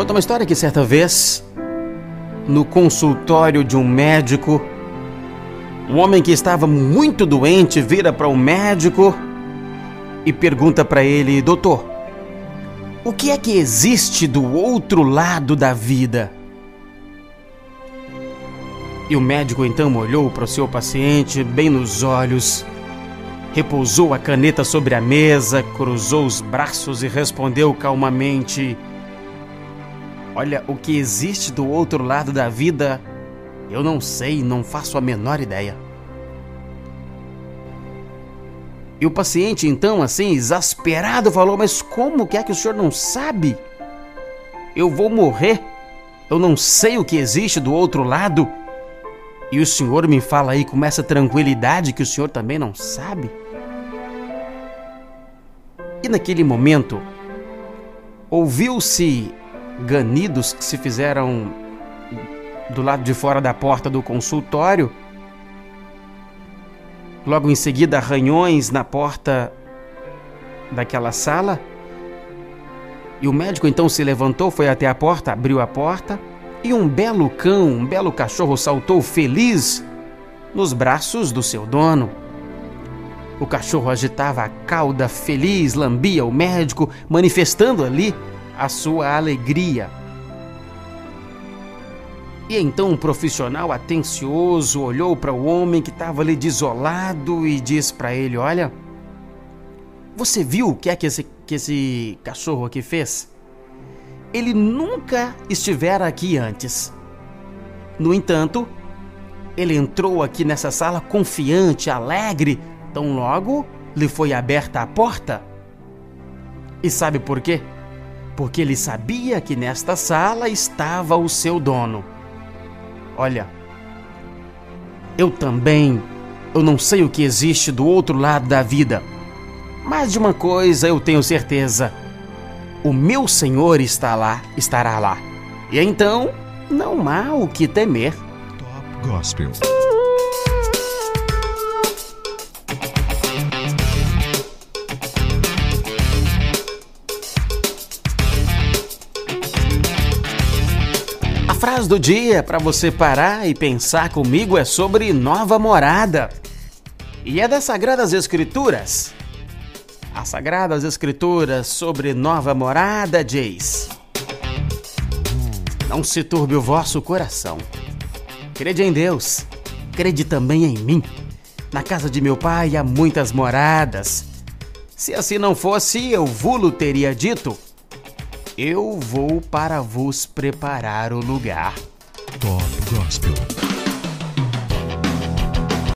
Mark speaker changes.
Speaker 1: conta uma história que certa vez, no consultório de um médico, um homem que estava muito doente vira para o um médico e pergunta para ele: Doutor, o que é que existe do outro lado da vida? E o médico então olhou para o seu paciente bem nos olhos, repousou a caneta sobre a mesa, cruzou os braços e respondeu calmamente: Olha, o que existe do outro lado da vida, eu não sei, não faço a menor ideia. E o paciente, então, assim, exasperado, falou: Mas como que é que o senhor não sabe? Eu vou morrer. Eu não sei o que existe do outro lado. E o senhor me fala aí com essa tranquilidade que o senhor também não sabe? E naquele momento, ouviu-se ganidos que se fizeram do lado de fora da porta do consultório. Logo em seguida, arranhões na porta daquela sala. E o médico então se levantou, foi até a porta, abriu a porta e um belo cão, um belo cachorro saltou feliz nos braços do seu dono. O cachorro agitava a cauda feliz, lambia o médico, manifestando ali a sua alegria. E então um profissional atencioso olhou para o homem que estava ali desolado e disse para ele: Olha, você viu o que é que esse, que esse cachorro aqui fez? Ele nunca estivera aqui antes. No entanto, ele entrou aqui nessa sala confiante, alegre, tão logo lhe foi aberta a porta. E sabe por quê? Porque ele sabia que nesta sala estava o seu dono. Olha, eu também, eu não sei o que existe do outro lado da vida, mas de uma coisa eu tenho certeza: o meu Senhor está lá, estará lá. E então não há o que temer. Top Gospel. Frase do dia para você parar e pensar comigo é sobre nova morada. E é das Sagradas Escrituras. As Sagradas Escrituras sobre nova morada diz: Não se turbe o vosso coração. Crede em Deus, crede também em mim. Na casa de meu pai há muitas moradas. Se assim não fosse, eu vulo teria dito eu vou para vos preparar o lugar. Top Gospel.